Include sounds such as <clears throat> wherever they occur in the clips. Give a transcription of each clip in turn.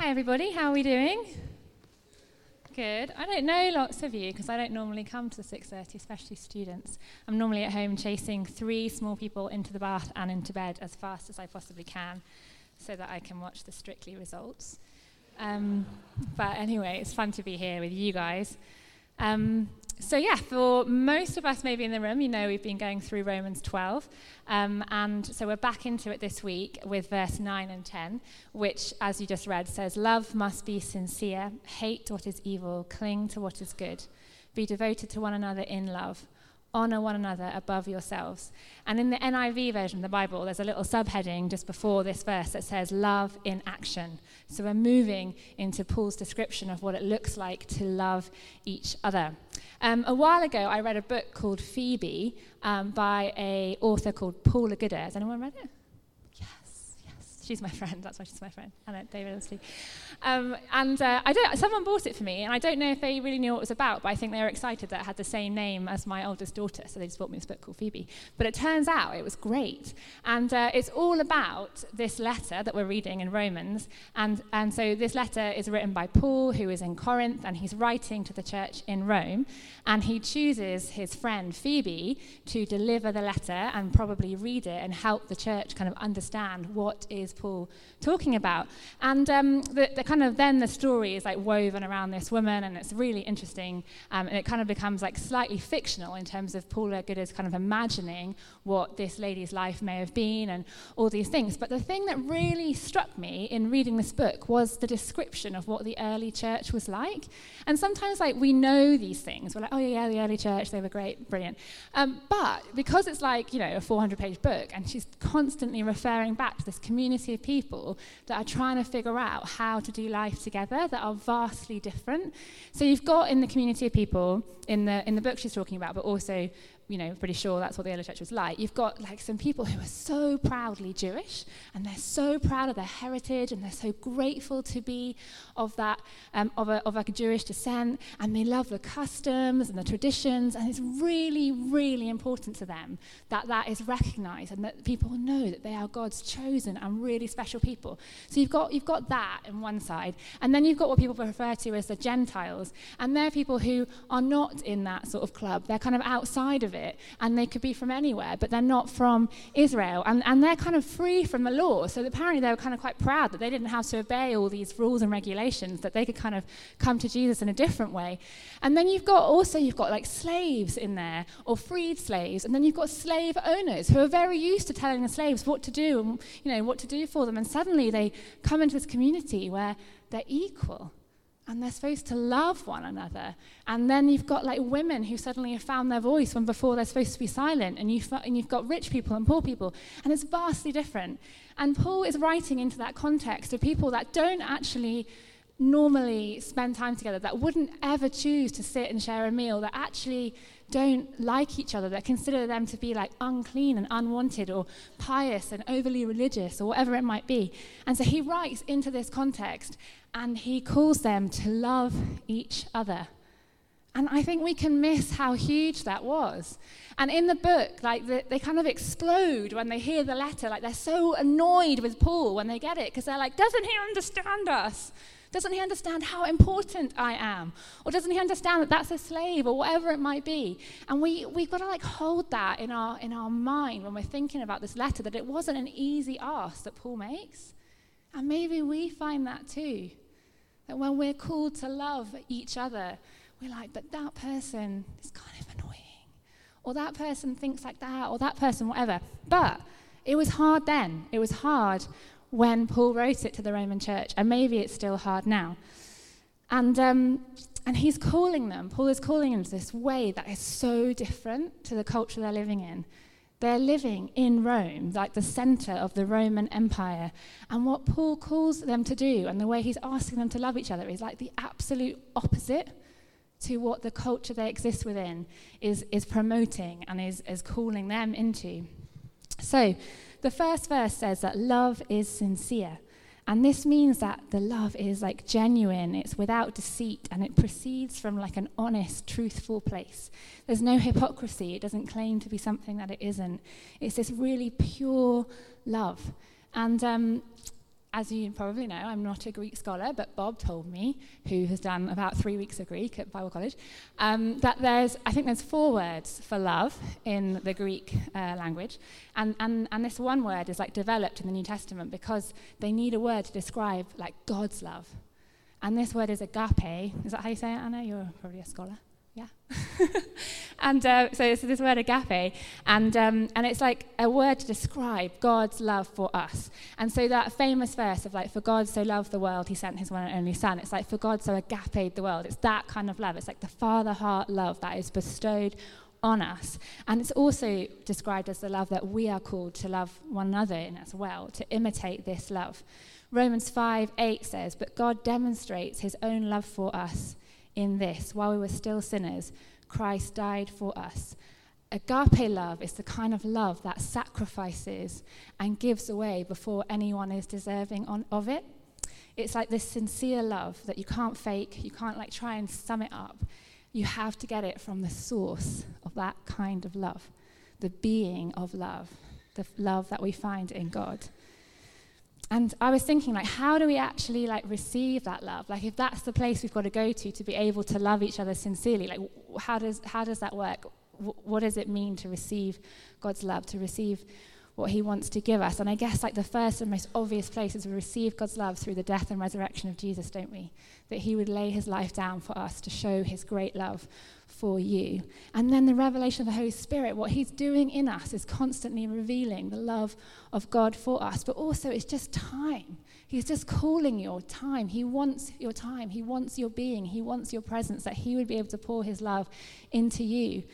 Hi, everybody. How are we doing? Good. I don't know lots of you because I don't normally come to the 6:30, especially students. I'm normally at home chasing three small people into the bath and into bed as fast as I possibly can, so that I can watch the Strictly results. Um, but anyway, it's fun to be here with you guys. Um, so, yeah, for most of us maybe in the room, you know we've been going through Romans 12. Um, and so we're back into it this week with verse 9 and 10, which, as you just read, says, Love must be sincere, hate what is evil, cling to what is good, be devoted to one another in love honor one another above yourselves. And in the NIV version of the Bible, there's a little subheading just before this verse that says love in action. So we're moving into Paul's description of what it looks like to love each other. Um, a while ago, I read a book called Phoebe um, by a author called Paula Gooder. Has anyone read it? She's my friend. That's why she's my friend. Anna David Leslie. Um, and uh, I don't. Someone bought it for me, and I don't know if they really knew what it was about, but I think they were excited that it had the same name as my oldest daughter, so they just bought me this book called Phoebe. But it turns out it was great, and uh, it's all about this letter that we're reading in Romans. And and so this letter is written by Paul, who is in Corinth, and he's writing to the church in Rome, and he chooses his friend Phoebe to deliver the letter and probably read it and help the church kind of understand what is Paul talking about. And um, the, the, kind of then the story is like woven around this woman, and it's really interesting. Um, and it kind of becomes like slightly fictional in terms of Paula Gooder's kind of imagining what this lady's life may have been and all these things. But the thing that really struck me in reading this book was the description of what the early church was like. And sometimes, like, we know these things. We're like, oh, yeah, the early church, they were great, brilliant. Um, but because it's like, you know, a 400 page book, and she's constantly referring back to this community of people that are trying to figure out how to do life together that are vastly different. So you've got in the community of people in the in the book she's talking about, but also you know, pretty sure that's what the early church was like. You've got like some people who are so proudly Jewish and they're so proud of their heritage and they're so grateful to be of that, um, of, a, of a Jewish descent and they love the customs and the traditions and it's really, really important to them that that is recognized and that people know that they are God's chosen and really special people. So you've got, you've got that on one side and then you've got what people refer to as the Gentiles and they're people who are not in that sort of club. They're kind of outside of it it, and they could be from anywhere, but they're not from Israel. And, and they're kind of free from the law. So apparently they were kind of quite proud that they didn't have to obey all these rules and regulations, that they could kind of come to Jesus in a different way. And then you've got also, you've got like slaves in there, or freed slaves, and then you've got slave owners who are very used to telling the slaves what to do and, you know, what to do for them. And suddenly they come into this community where they're equal and they're supposed to love one another. And then you've got like women who suddenly have found their voice when before they're supposed to be silent, and you've, and you've got rich people and poor people, and it's vastly different. And Paul is writing into that context of people that don't actually normally spend time together, that wouldn't ever choose to sit and share a meal, that actually don't like each other, that consider them to be like unclean and unwanted or pious and overly religious or whatever it might be. And so he writes into this context and he calls them to love each other. And I think we can miss how huge that was. And in the book, like the, they kind of explode when they hear the letter. Like they're so annoyed with Paul when they get it because they're like, doesn't he understand us? Doesn't he understand how important I am? Or doesn't he understand that that's a slave or whatever it might be? And we, we've got to like hold that in our, in our mind when we're thinking about this letter, that it wasn't an easy ask that Paul makes. And maybe we find that too. That when we're called to love each other, we're like, but that person is kind of annoying. Or that person thinks like that, or that person, whatever. But it was hard then. It was hard when Paul wrote it to the Roman church, and maybe it's still hard now. And, um, and he's calling them, Paul is calling them to this way that is so different to the culture they're living in. They're living in Rome, like the center of the Roman Empire. And what Paul calls them to do and the way he's asking them to love each other is like the absolute opposite to what the culture they exist within is, is promoting and is, is calling them into. So, the first verse says that love is sincere. And this means that the love is like genuine, it's without deceit, and it proceeds from like an honest, truthful place. There's no hypocrisy, it doesn't claim to be something that it isn't. It's this really pure love. And um, as you probably know, I'm not a Greek scholar, but Bob told me, who has done about three weeks of Greek at Bible College, um, that there's, I think there's four words for love in the Greek uh, language. And, and, and this one word is like developed in the New Testament because they need a word to describe like God's love. And this word is agape. Is that how you say it, Anna? You're probably a scholar. Yeah. <laughs> and uh, so it's this word agape, and, um, and it's like a word to describe God's love for us. And so that famous verse of like, for God so loved the world, he sent his one and only son. It's like, for God so agape the world. It's that kind of love. It's like the father heart love that is bestowed on us. And it's also described as the love that we are called to love one another in as well, to imitate this love. Romans 5 8 says, But God demonstrates his own love for us in this while we were still sinners, Christ died for us. Agape love is the kind of love that sacrifices and gives away before anyone is deserving on, of it. It's like this sincere love that you can't fake, you can't like try and sum it up. You have to get it from the source of that kind of love, the being of love, the love that we find in God. And I was thinking, like, how do we actually like receive that love? Like, if that's the place we've got to go to to be able to love each other sincerely, like, how does how does that work? what does it mean to receive God's love? To receive what He wants to give us? And I guess like the first and most obvious place is we receive God's love through the death and resurrection of Jesus, don't we? That He would lay His life down for us to show His great love for you. And then the revelation of the Holy Spirit, what He's doing in us is constantly revealing the love of God for us, but also it's just time. He's just calling your time. He wants your time. He wants your being. He wants your presence, that He would be able to pour His love into you.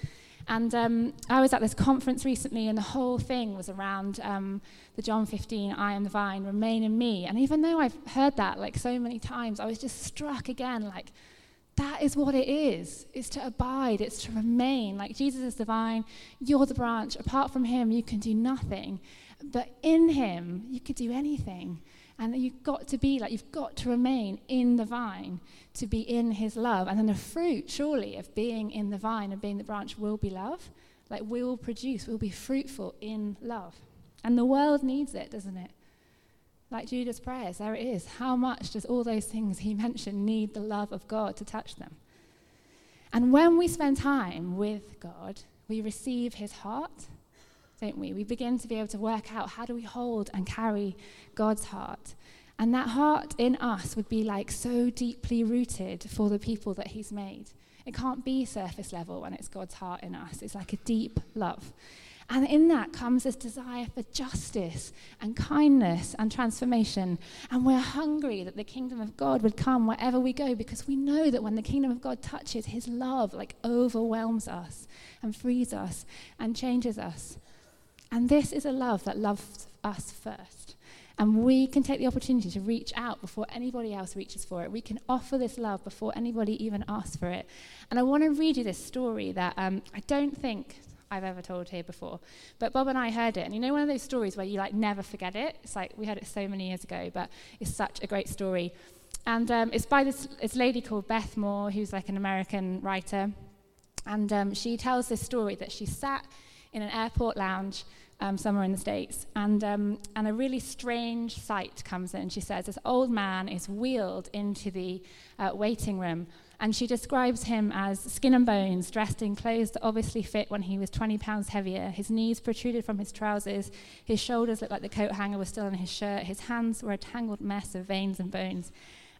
And um, I was at this conference recently, and the whole thing was around um, the John 15, I am the vine, remain in me. And even though I've heard that like so many times, I was just struck again like, that is what it is. It's to abide, it's to remain. Like Jesus is the vine, you're the branch. Apart from him, you can do nothing. But in him, you could do anything. And you've got to be like, you've got to remain in the vine to be in his love. And then the fruit, surely, of being in the vine and being the branch will be love. Like, we will produce, we'll be fruitful in love. And the world needs it, doesn't it? Like Judah's prayers, there it is. How much does all those things he <laughs> mentioned need the love of God to touch them? And when we spend time with God, we receive his heart, don't we? We begin to be able to work out how do we hold and carry God's heart. And that heart in us would be like so deeply rooted for the people that he's made. It can't be surface level when it's God's heart in us. It's like a deep love. And in that comes this desire for justice and kindness and transformation. And we're hungry that the kingdom of God would come wherever we go because we know that when the kingdom of God touches, his love like overwhelms us and frees us and changes us. And this is a love that loves us first. And we can take the opportunity to reach out before anybody else reaches for it. We can offer this love before anybody even asks for it. And I want to read you this story that um, I don't think I've ever told here before. But Bob and I heard it, and you know one of those stories where you like never forget it. It's like we heard it so many years ago, but it's such a great story. And um, it's by this, this lady called Beth Moore, who's like an American writer, and um, she tells this story that she sat in an airport lounge um, somewhere in the States. And, um, and a really strange sight comes in. She says, This old man is wheeled into the uh, waiting room and she describes him as skin and bones, dressed in clothes that obviously fit when he was 20 pounds heavier. His knees protruded from his trousers, his shoulders looked like the coat hanger was still on his shirt, his hands were a tangled mess of veins and bones.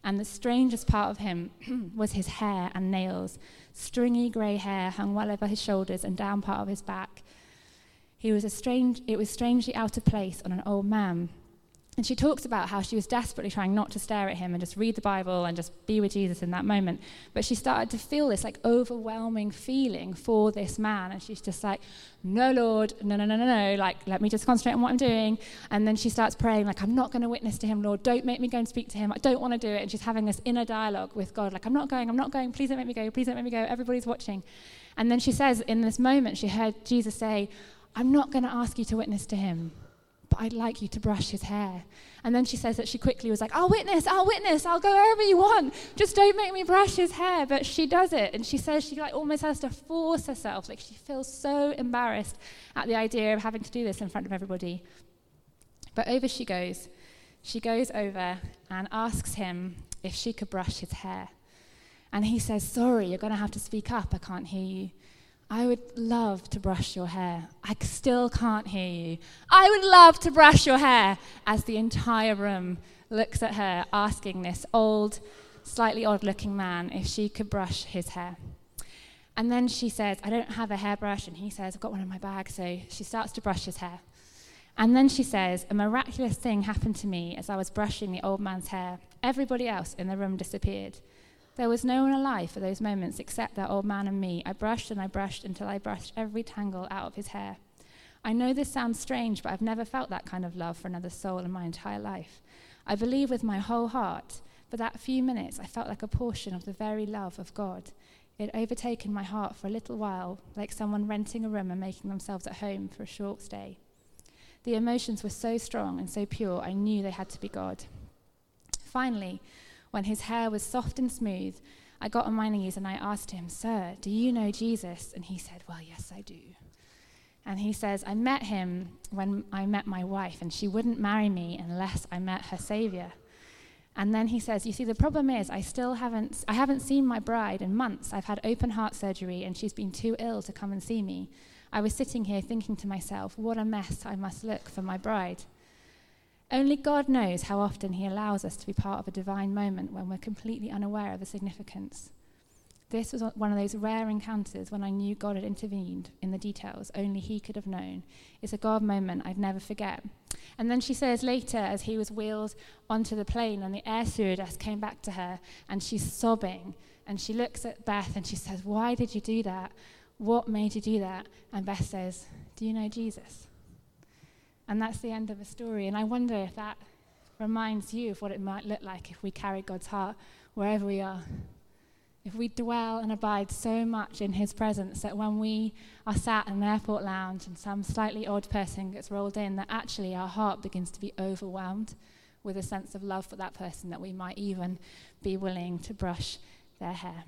And the strangest part of him <clears throat> was his hair and nails. Stringy grey hair hung well over his shoulders and down part of his back. He was a strange, it was strangely out of place on an old man. And she talks about how she was desperately trying not to stare at him and just read the Bible and just be with Jesus in that moment. But she started to feel this like overwhelming feeling for this man. And she's just like, no, Lord, no, no, no, no, no. Like, let me just concentrate on what I'm doing. And then she starts praying, like, I'm not going to witness to him, Lord. Don't make me go and speak to him. I don't want to do it. And she's having this inner dialogue with God, like, I'm not going, I'm not going. Please don't make me go. Please don't make me go. Everybody's watching. And then she says, in this moment, she heard Jesus say, I'm not going to ask you to witness to him but I'd like you to brush his hair. And then she says that she quickly was like, I'll witness, I'll witness, I'll go wherever you want. Just don't make me brush his hair. But she does it. And she says she like almost has to force herself. Like she feels so embarrassed at the idea of having to do this in front of everybody. But over she goes. she goes over and asks him if she could brush his hair. And he says, Sorry, you're going to have to speak up. I can't hear you. I would love to brush your hair. I still can't hear you. I would love to brush your hair. As the entire room looks at her, asking this old, slightly odd looking man if she could brush his hair. And then she says, I don't have a hairbrush. And he says, I've got one in my bag. So she starts to brush his hair. And then she says, A miraculous thing happened to me as I was brushing the old man's hair. Everybody else in the room disappeared. There was no one alive for those moments except that old man and me. I brushed and I brushed until I brushed every tangle out of his hair. I know this sounds strange, but I've never felt that kind of love for another soul in my entire life. I believe with my whole heart, for that few minutes I felt like a portion of the very love of God. It had overtaken my heart for a little while, like someone renting a room and making themselves at home for a short stay. The emotions were so strong and so pure, I knew they had to be God. Finally, when his hair was soft and smooth, I got on my knees and I asked him, Sir, do you know Jesus? And he said, Well, yes, I do. And he says, I met him when I met my wife, and she wouldn't marry me unless I met her Savior. And then he says, You see, the problem is I still haven't, I haven't seen my bride in months. I've had open heart surgery, and she's been too ill to come and see me. I was sitting here thinking to myself, What a mess I must look for my bride. Only God knows how often He allows us to be part of a divine moment when we're completely unaware of the significance. This was one of those rare encounters when I knew God had intervened in the details only He could have known. It's a God moment I'd never forget. And then she says later, as he was wheeled onto the plane and the air stewardess came back to her and she's sobbing and she looks at Beth and she says, Why did you do that? What made you do that? And Beth says, Do you know Jesus? And that's the end of the story. And I wonder if that reminds you of what it might look like if we carry God's heart wherever we are. If we dwell and abide so much in His presence that when we are sat in an airport lounge and some slightly odd person gets rolled in, that actually our heart begins to be overwhelmed with a sense of love for that person that we might even be willing to brush their hair.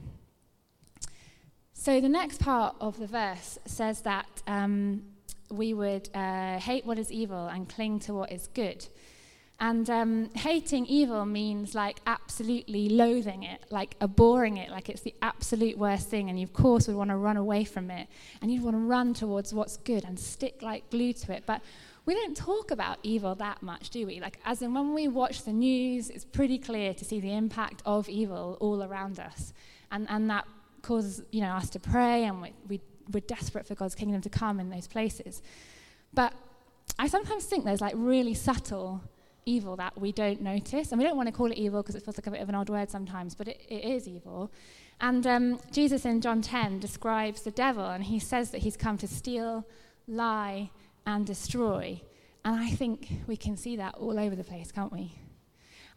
So the next part of the verse says that. Um, we would uh, hate what is evil and cling to what is good. And um, hating evil means like absolutely loathing it, like abhorring it, like it's the absolute worst thing. And you, of course, would want to run away from it. And you'd want to run towards what's good and stick like glue to it. But we don't talk about evil that much, do we? Like, as in when we watch the news, it's pretty clear to see the impact of evil all around us. And, and that causes you know, us to pray and we, we we're desperate for God's kingdom to come in those places. But I sometimes think there's like really subtle evil that we don't notice. And we don't want to call it evil because it feels like a bit of an odd word sometimes, but it, it is evil. And um, Jesus in John 10 describes the devil, and he says that he's come to steal, lie, and destroy. And I think we can see that all over the place, can't we?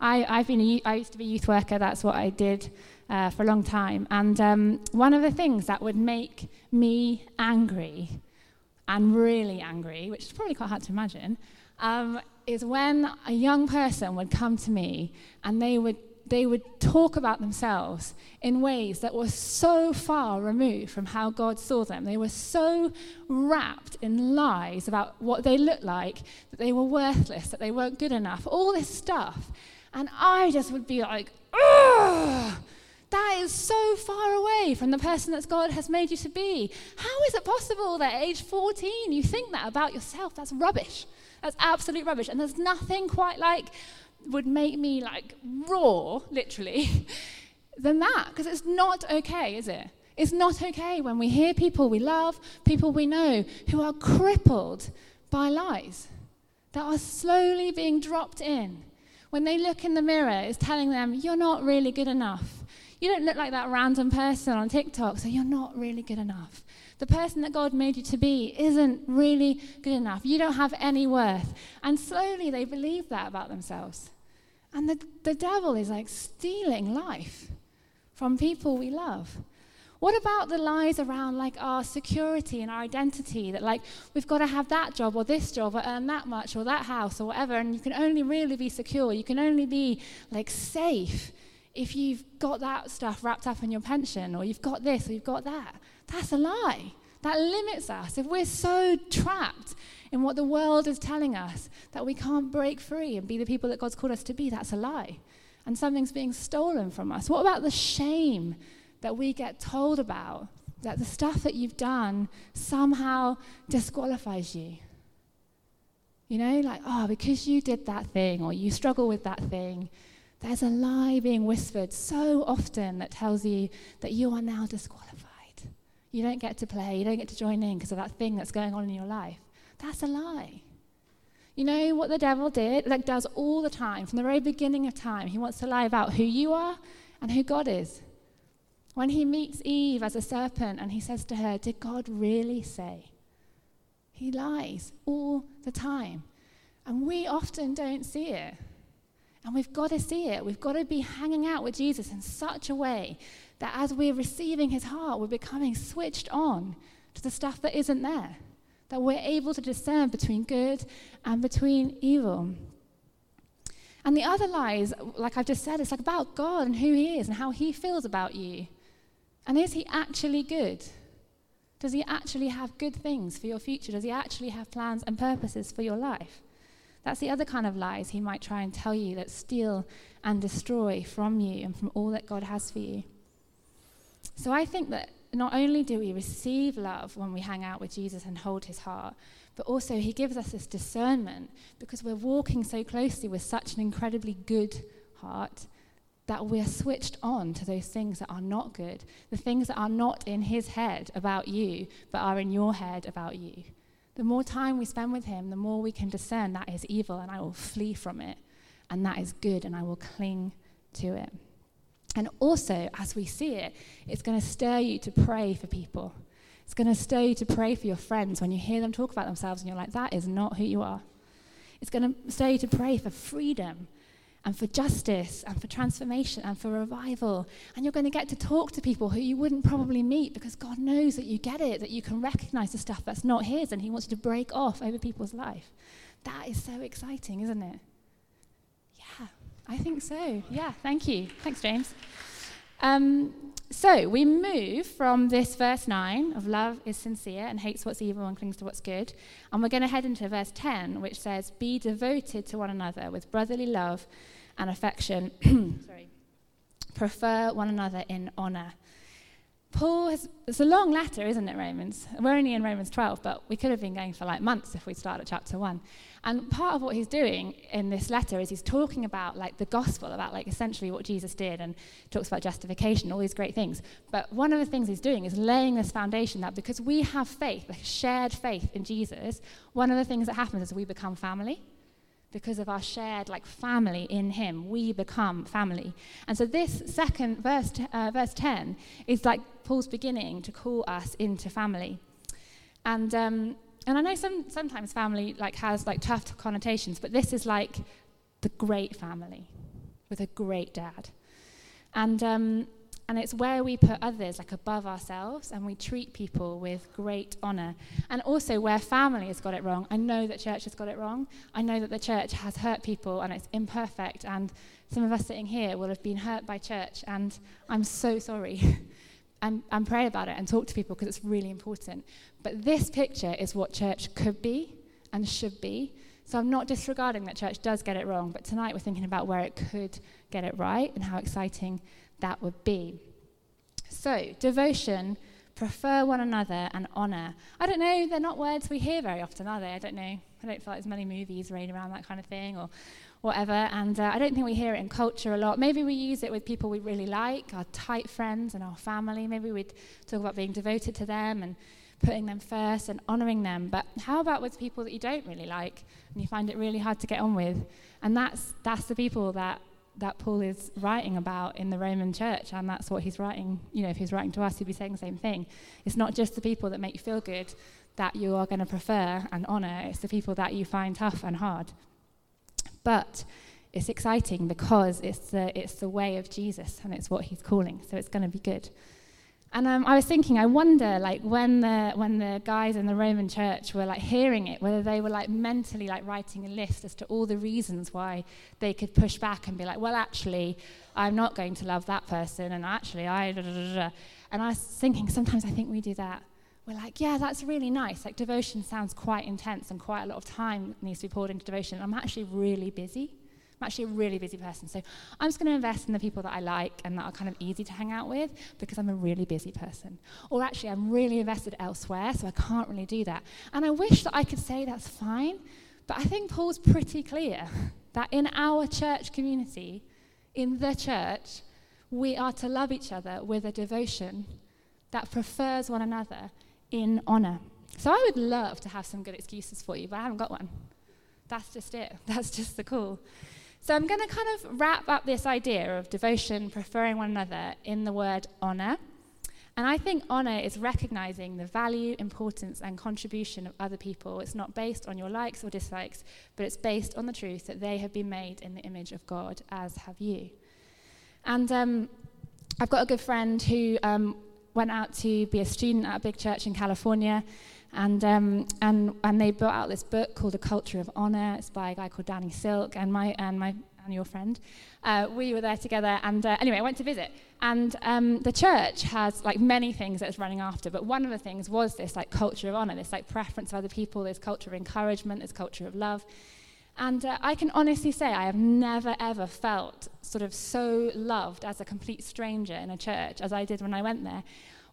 I, I've been a, I used to be a youth worker, that's what I did uh, for a long time. And um, one of the things that would make me angry, and really angry, which is probably quite hard to imagine, um, is when a young person would come to me and they would they would talk about themselves in ways that were so far removed from how God saw them. They were so wrapped in lies about what they looked like, that they were worthless, that they weren't good enough, all this stuff. And I just would be like, ugh, that is so far away from the person that God has made you to be. How is it possible that at age 14 you think that about yourself? That's rubbish. That's absolute rubbish. And there's nothing quite like would make me like raw, literally, <laughs> than that. Because it's not okay, is it? It's not okay when we hear people we love, people we know, who are crippled by lies that are slowly being dropped in when they look in the mirror, it's telling them, You're not really good enough. You don't look like that random person on TikTok, so you're not really good enough. The person that God made you to be isn't really good enough. You don't have any worth. And slowly they believe that about themselves. And the, the devil is like stealing life from people we love. What about the lies around like our security and our identity that like we've got to have that job or this job or earn that much or that house or whatever and you can only really be secure, you can only be like safe if you've got that stuff wrapped up in your pension or you've got this or you've got that. That's a lie. that limits us, if we're so trapped in what the world is telling us that we can't break free and be the people that God's called us to be, that's a lie. And something's being stolen from us. What about the shame that we get told about? That the stuff that you've done somehow disqualifies you. You know, like, oh, because you did that thing or you struggle with that thing, there's a lie being whispered so often that tells you that you are now disqualified. You don't get to play, you don't get to join in because of that thing that's going on in your life. That's a lie. You know what the devil did, like does all the time, from the very beginning of time. He wants to lie about who you are and who God is. When he meets Eve as a serpent and he says to her, Did God really say? He lies all the time. And we often don't see it. And we've got to see it. We've got to be hanging out with Jesus in such a way that as we're receiving his heart, we're becoming switched on to the stuff that isn't there. That we're able to discern between good and between evil. And the other lies, like I've just said, it's like about God and who he is and how he feels about you. And is he actually good? Does he actually have good things for your future? Does he actually have plans and purposes for your life? That's the other kind of lies he might try and tell you that steal and destroy from you and from all that God has for you. So I think that not only do we receive love when we hang out with Jesus and hold his heart, but also he gives us this discernment because we're walking so closely with such an incredibly good heart that we're switched on to those things that are not good, the things that are not in his head about you, but are in your head about you. The more time we spend with Him, the more we can discern that is evil and I will flee from it, and that is good and I will cling to it. And also, as we see it, it's going to stir you to pray for people. It's going to stir you to pray for your friends when you hear them talk about themselves and you're like, that is not who you are. It's going to stir you to pray for freedom and for justice and for transformation and for revival. And you're going to get to talk to people who you wouldn't probably meet because God knows that you get it, that you can recognize the stuff that's not His, and He wants you to break off over people's life. That is so exciting, isn't it? Yeah, I think so. Yeah, thank you. Thanks, James. Um, so we move from this verse 9 of love is sincere and hates what's evil and clings to what's good. And we're going to head into verse 10, which says, Be devoted to one another with brotherly love and affection. <clears throat> Sorry. Prefer one another in honor. Paul has, it's a long letter, isn't it, Romans? We're only in Romans 12, but we could have been going for like months if we started at chapter 1. And part of what he's doing in this letter is he's talking about like the gospel, about like essentially what Jesus did, and talks about justification, all these great things. But one of the things he's doing is laying this foundation that because we have faith, a shared faith in Jesus, one of the things that happens is we become family because of our shared like family in him. We become family. And so this second verse uh, verse 10 is like paul's beginning to call us into family. And um, and i know some sometimes family like has like tough connotations but this is like the great family with a great dad. And um, and it's where we put others like above ourselves and we treat people with great honor. And also where family has got it wrong. I know that church has got it wrong. I know that the church has hurt people and it's imperfect. And some of us sitting here will have been hurt by church. And I'm so sorry. <laughs> and, and pray about it and talk to people because it's really important. But this picture is what church could be and should be. So I'm not disregarding that church does get it wrong, but tonight we're thinking about where it could get it right and how exciting that would be. So, devotion, prefer one another, and honor. I don't know, they're not words we hear very often, are they? I don't know. I don't feel like there's many movies made around that kind of thing or whatever. And uh, I don't think we hear it in culture a lot. Maybe we use it with people we really like, our tight friends and our family. Maybe we'd talk about being devoted to them and putting them first and honoring them. But how about with people that you don't really like and you find it really hard to get on with? And that's, that's the people that that Paul is writing about in the Roman church, and that's what he's writing. You know, if he's writing to us, he'd be saying the same thing. It's not just the people that make you feel good that you are going to prefer and honor, it's the people that you find tough and hard. But it's exciting because it's the, it's the way of Jesus and it's what he's calling, so it's going to be good. And um, I was thinking, I wonder, like, when the when the guys in the Roman church were like hearing it, whether they were like mentally like writing a list as to all the reasons why they could push back and be like, well, actually, I'm not going to love that person, and actually, I. Da, da, da, and I was thinking, sometimes I think we do that. we're like, yeah, that's really nice. Like, devotion sounds quite intense and quite a lot of time needs to be poured into devotion. I'm actually really busy. I'm actually a really busy person. So I'm just going to invest in the people that I like and that are kind of easy to hang out with because I'm a really busy person. Or actually, I'm really invested elsewhere, so I can't really do that. And I wish that I could say that's fine, but I think Paul's pretty clear <laughs> that in our church community, in the church, we are to love each other with a devotion that prefers one another in honor. So I would love to have some good excuses for you, but I haven't got one. That's just it. <laughs> That's just the call. So I'm going to kind of wrap up this idea of devotion, preferring one another, in the word honor. And I think honor is recognizing the value, importance, and contribution of other people. It's not based on your likes or dislikes, but it's based on the truth that they have been made in the image of God, as have you. And um, I've got a good friend who um, went out to be a student at a big church in California. And, um, and, and they brought out this book called A Culture of Honor. It's by a guy called Danny Silk and my, and my and your friend. Uh, we were there together. And uh, anyway, I went to visit. And um, the church has like many things that it's running after. But one of the things was this like culture of honor, this like preference of other people, this culture of encouragement, this culture of love. And uh, I can honestly say I have never ever felt sort of so loved as a complete stranger in a church as I did when I went there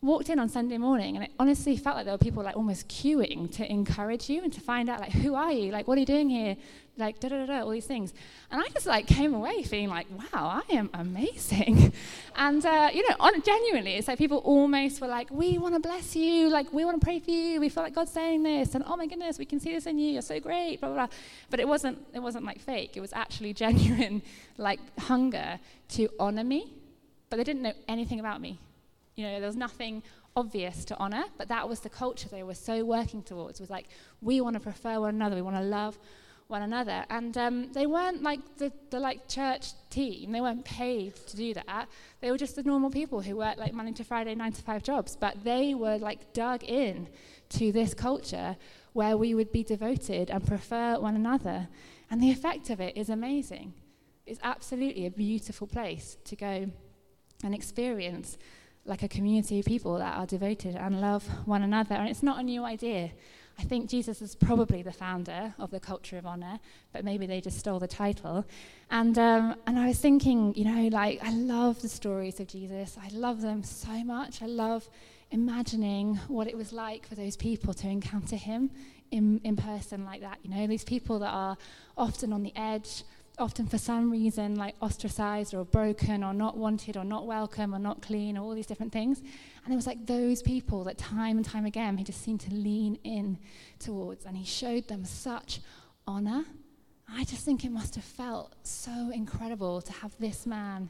walked in on Sunday morning and it honestly felt like there were people like almost queuing to encourage you and to find out like who are you? Like what are you doing here? Like da da da all these things. And I just like came away feeling like wow I am amazing. <laughs> And uh, you know on, genuinely it's like people almost were like we want to bless you. Like we want to pray for you. We feel like God's saying this. And oh my goodness we can see this in you. You're so great blah blah blah. But it wasn't it wasn't like fake. It was actually <laughs> genuine like hunger to honor me. But they didn't know anything about me you know, there was nothing obvious to honor, but that was the culture they were so working towards. Was like, we want to prefer one another, we want to love one another. And um, they weren't like the, the like church team. They weren't paid to do that. They were just the normal people who worked like Monday to Friday, nine to five jobs. But they were like dug in to this culture where we would be devoted and prefer one another. And the effect of it is amazing. It's absolutely a beautiful place to go and experience like a community of people that are devoted and love one another. And it's not a new idea. I think Jesus is probably the founder of the culture of honor, but maybe they just stole the title. And, um, and I was thinking, you know, like, I love the stories of Jesus. I love them so much. I love imagining what it was like for those people to encounter him in, in person like that. You know, these people that are often on the edge, often for some reason like ostracized or broken or not wanted or not welcome or not clean or all these different things. And it was like those people that time and time again he just seemed to lean in towards and he showed them such honor. I just think it must have felt so incredible to have this man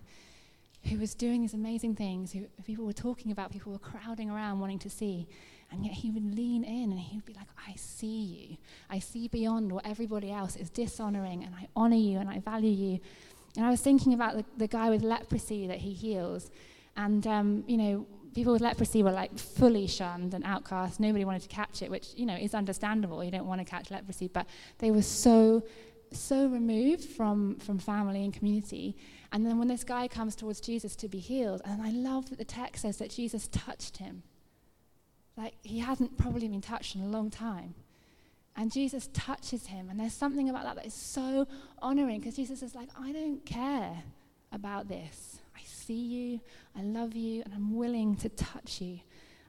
who was doing these amazing things, who people were talking about, people were crowding around wanting to see. And yet he would lean in and he would be like, I see you. I see beyond what everybody else is dishonoring, and I honor you and I value you. And I was thinking about the, the guy with leprosy that he heals. And, um, you know, people with leprosy were like fully shunned and outcast. Nobody wanted to catch it, which, you know, is understandable. You don't want to catch leprosy. But they were so, so removed from, from family and community. And then when this guy comes towards Jesus to be healed, and I love that the text says that Jesus touched him. Like he hasn't probably been touched in a long time. And Jesus touches him. And there's something about that that is so honoring because Jesus is like, I don't care about this. I see you, I love you, and I'm willing to touch you.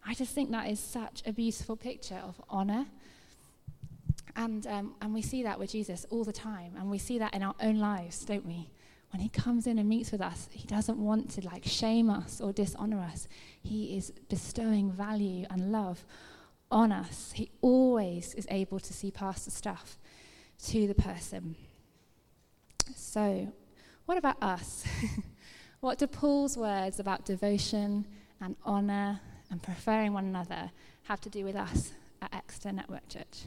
I just think that is such a beautiful picture of honor. And, um, and we see that with Jesus all the time. And we see that in our own lives, don't we? When he comes in and meets with us, he doesn't want to like shame us or dishonor us. He is bestowing value and love on us. He always is able to see past the stuff to the person. So, what about us? <laughs> what do Paul's words about devotion and honor and preferring one another have to do with us at Exeter Network Church?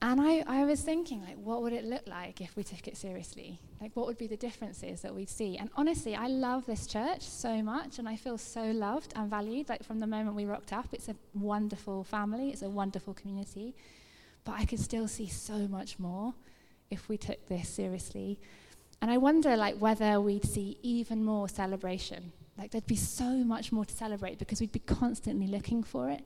And I, I was thinking, like, what would it look like if we took it seriously? Like, what would be the differences that we'd see? And honestly, I love this church so much, and I feel so loved and valued. Like, from the moment we rocked up, it's a wonderful family, it's a wonderful community. But I could still see so much more if we took this seriously. And I wonder, like, whether we'd see even more celebration Like there'd be so much more to celebrate because we'd be constantly looking for it.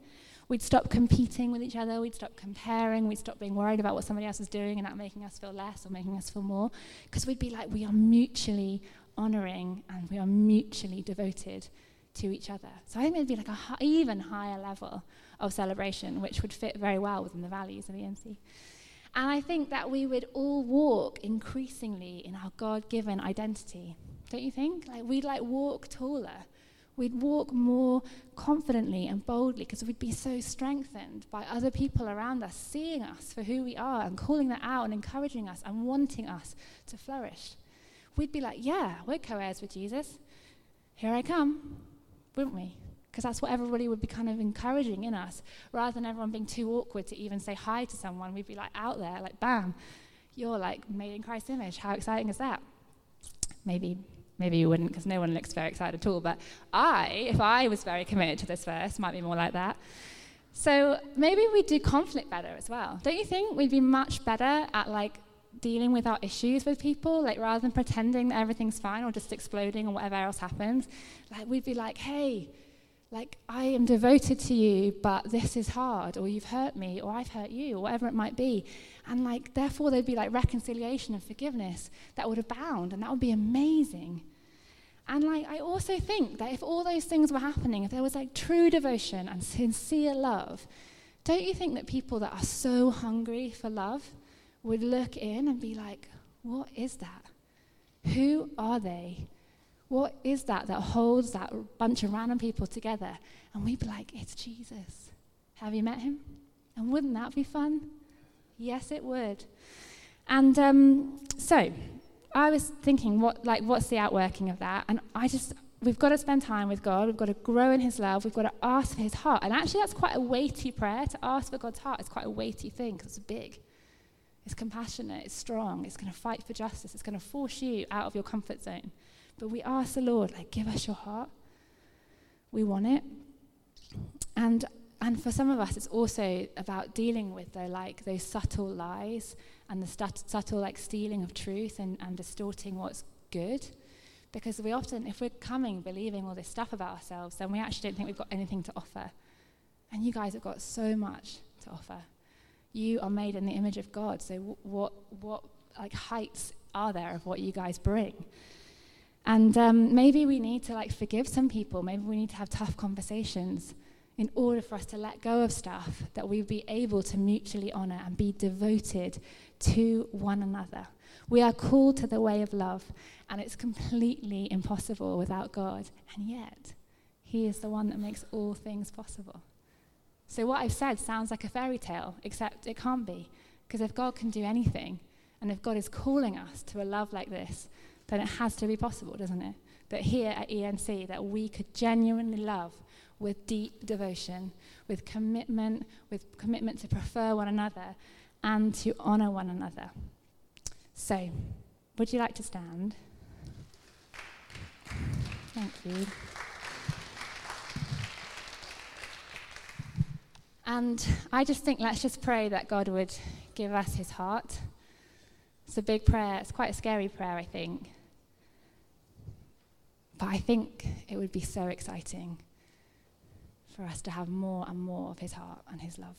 We'd stop competing with each other, we'd stop comparing, we'd stop being worried about what somebody else is doing and that making us feel less or making us feel more. Because we'd be like, we are mutually honoring and we are mutually devoted to each other. So I think it'd be like a even higher level of celebration, which would fit very well within the values of ENC. And I think that we would all walk increasingly in our God given identity. Don't you think? Like we'd like walk taller. We'd walk more confidently and boldly because we'd be so strengthened by other people around us seeing us for who we are and calling that out and encouraging us and wanting us to flourish. We'd be like, yeah, we're co heirs with Jesus. Here I come, wouldn't we? because that's what everybody would be kind of encouraging in us. Rather than everyone being too awkward to even say hi to someone, we'd be like out there, like, bam, you're like made in Christ's image. How exciting is that? Maybe, maybe you wouldn't, because no one looks very excited at all. But I, if I was very committed to this verse, might be more like that. So maybe we'd do conflict better as well. Don't you think we'd be much better at like dealing with our issues with people, like rather than pretending that everything's fine or just exploding or whatever else happens, like we'd be like, hey, like, I am devoted to you, but this is hard, or you've hurt me, or I've hurt you, or whatever it might be. And, like, therefore, there'd be like reconciliation and forgiveness that would abound, and that would be amazing. And, like, I also think that if all those things were happening, if there was like true devotion and sincere love, don't you think that people that are so hungry for love would look in and be like, what is that? Who are they? What is that that holds that bunch of random people together? And we'd be like, it's Jesus. Have you met him? And wouldn't that be fun? Yes, it would. And um, so I was thinking, what, like, what's the outworking of that? And I just, we've got to spend time with God. We've got to grow in His love. We've got to ask for His heart. And actually, that's quite a weighty prayer. To ask for God's heart is quite a weighty thing because it's big. It's compassionate. It's strong. It's going to fight for justice. It's going to force you out of your comfort zone. But we ask the Lord, like, give us your heart. We want it. And and for some of us, it's also about dealing with the like those subtle lies and the stut- subtle like stealing of truth and, and distorting what's good. Because we often, if we're coming believing all this stuff about ourselves, then we actually don't think we've got anything to offer. And you guys have got so much to offer. You are made in the image of God. So w- what what like heights are there of what you guys bring? And um, maybe we need to like forgive some people. Maybe we need to have tough conversations in order for us to let go of stuff that we would be able to mutually honor and be devoted to one another. We are called to the way of love, and it's completely impossible without God. And yet, He is the one that makes all things possible. So, what I've said sounds like a fairy tale, except it can't be. Because if God can do anything, and if God is calling us to a love like this, then it has to be possible, doesn't it? That here at ENC, that we could genuinely love with deep devotion, with commitment, with commitment to prefer one another and to honor one another. So, would you like to stand? Thank you. And I just think let's just pray that God would give us his heart. It's a big prayer. It's quite a scary prayer, I think. But I think it would be so exciting for us to have more and more of his heart and his love.